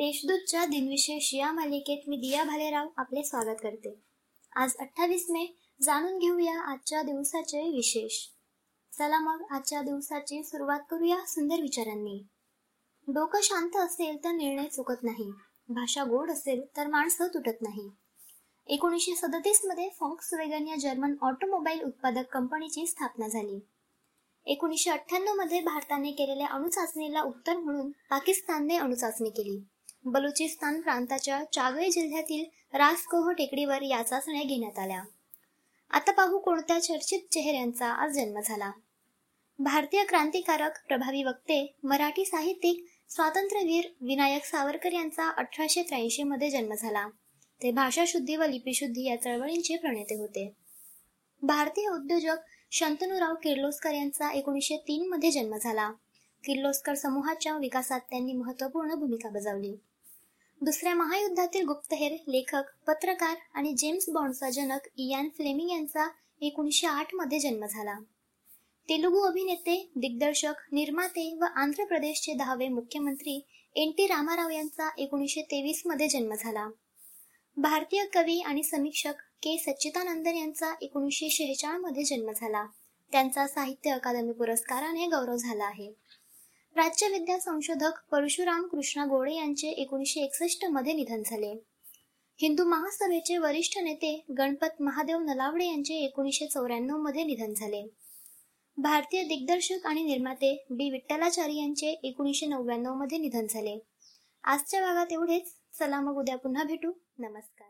देशदूतच्या दिनविशेष या मालिकेत मी दिया भालेराव आपले स्वागत करते. आज अठ्ठावीस मे जाणून घेऊया आजच्या दिवसाचे विशेष. चला मग आजच्या दिवसाची सुरुवात करूया सुंदर विचारांनी. डोकं शांत असेल तर निर्णय चुकत नाही. भाषा गोड असेल तर माणसं तुटत नाही. एकोणीसशे सदतीसमध्ये फॉक्स वेगन या जर्मन ऑटोमोबाईल उत्पादक कंपनीची स्थापना झाली. एकोणीसशे अठ्ठ्याण्णवमध्ये भारताने केलेल्या अणुचाचणीला उत्तर म्हणून पाकिस्तानने अणुचाचणी केली. बलुचिस्तान प्रांताच्या चागळे जिल्ह्यातील रासकोह टेकडीवर या चाचण्या घेण्यात आल्या. आता पाहू कोणत्या चर्चित चेहऱ्यांचा आज जन्म झाला. भारतीय क्रांतिकारक प्रभावी वक्ते मराठी साहित्यिक स्वातंत्र्यवीर विनायक सावरकर यांचा अठराशे त्र्याऐंशी मध्ये जन्म झाला. ते भाषाशुद्धी व लिपीशुद्धी या चळवळींचे प्रणेते होते. भारतीय उद्योजक शंतनुराव किर्लोस्कर यांचा एकोणीसशे तीन मध्ये जन्म झाला. किर्लोस्कर समूहाच्या विकासात त्यांनी महत्त्वपूर्ण भूमिका बजावली. दुसऱ्या महायुद्धातील गुप्तहेर लेखक पत्रकार आणि जेम्स बॉन्डचा जनक इयान फ्लेमिंग यांचा एकोणीसशे आठमध्ये जन्म झाला. तेलुगू अभिनेते दिग्दर्शक निर्माते व आंध्र प्रदेशचे दहावे मुख्यमंत्री एन टी रामाराव यांचा एकोणीसशे तेवीसमध्ये जन्म झाला. भारतीय कवी आणि समीक्षक के सच्चिदानंदन यांचा एकोणीसशे शेहेचाळमध्ये जन्म झाला. त्यांचा साहित्य अकादमी पुरस्काराने गौरव झाला आहे. राज्यविद्या संशोधक परशुराम कृष्णा गोडे यांचे एकोणीसशे एकसष्टमध्ये निधन झाले. हिंदू महासभेचे वरिष्ठ नेते गणपत महादेव नलावडे यांचे एकोणीसशे चौऱ्याण्णवमध्ये निधन झाले. भारतीय दिग्दर्शक आणि निर्माते बी. विठ्ठलाचारी यांचे एकोणीसशे नव्याण्णवमध्ये निधन झाले. आजच्या भागात एवढेच. चला मग उद्या पुन्हा भेटू. नमस्कार.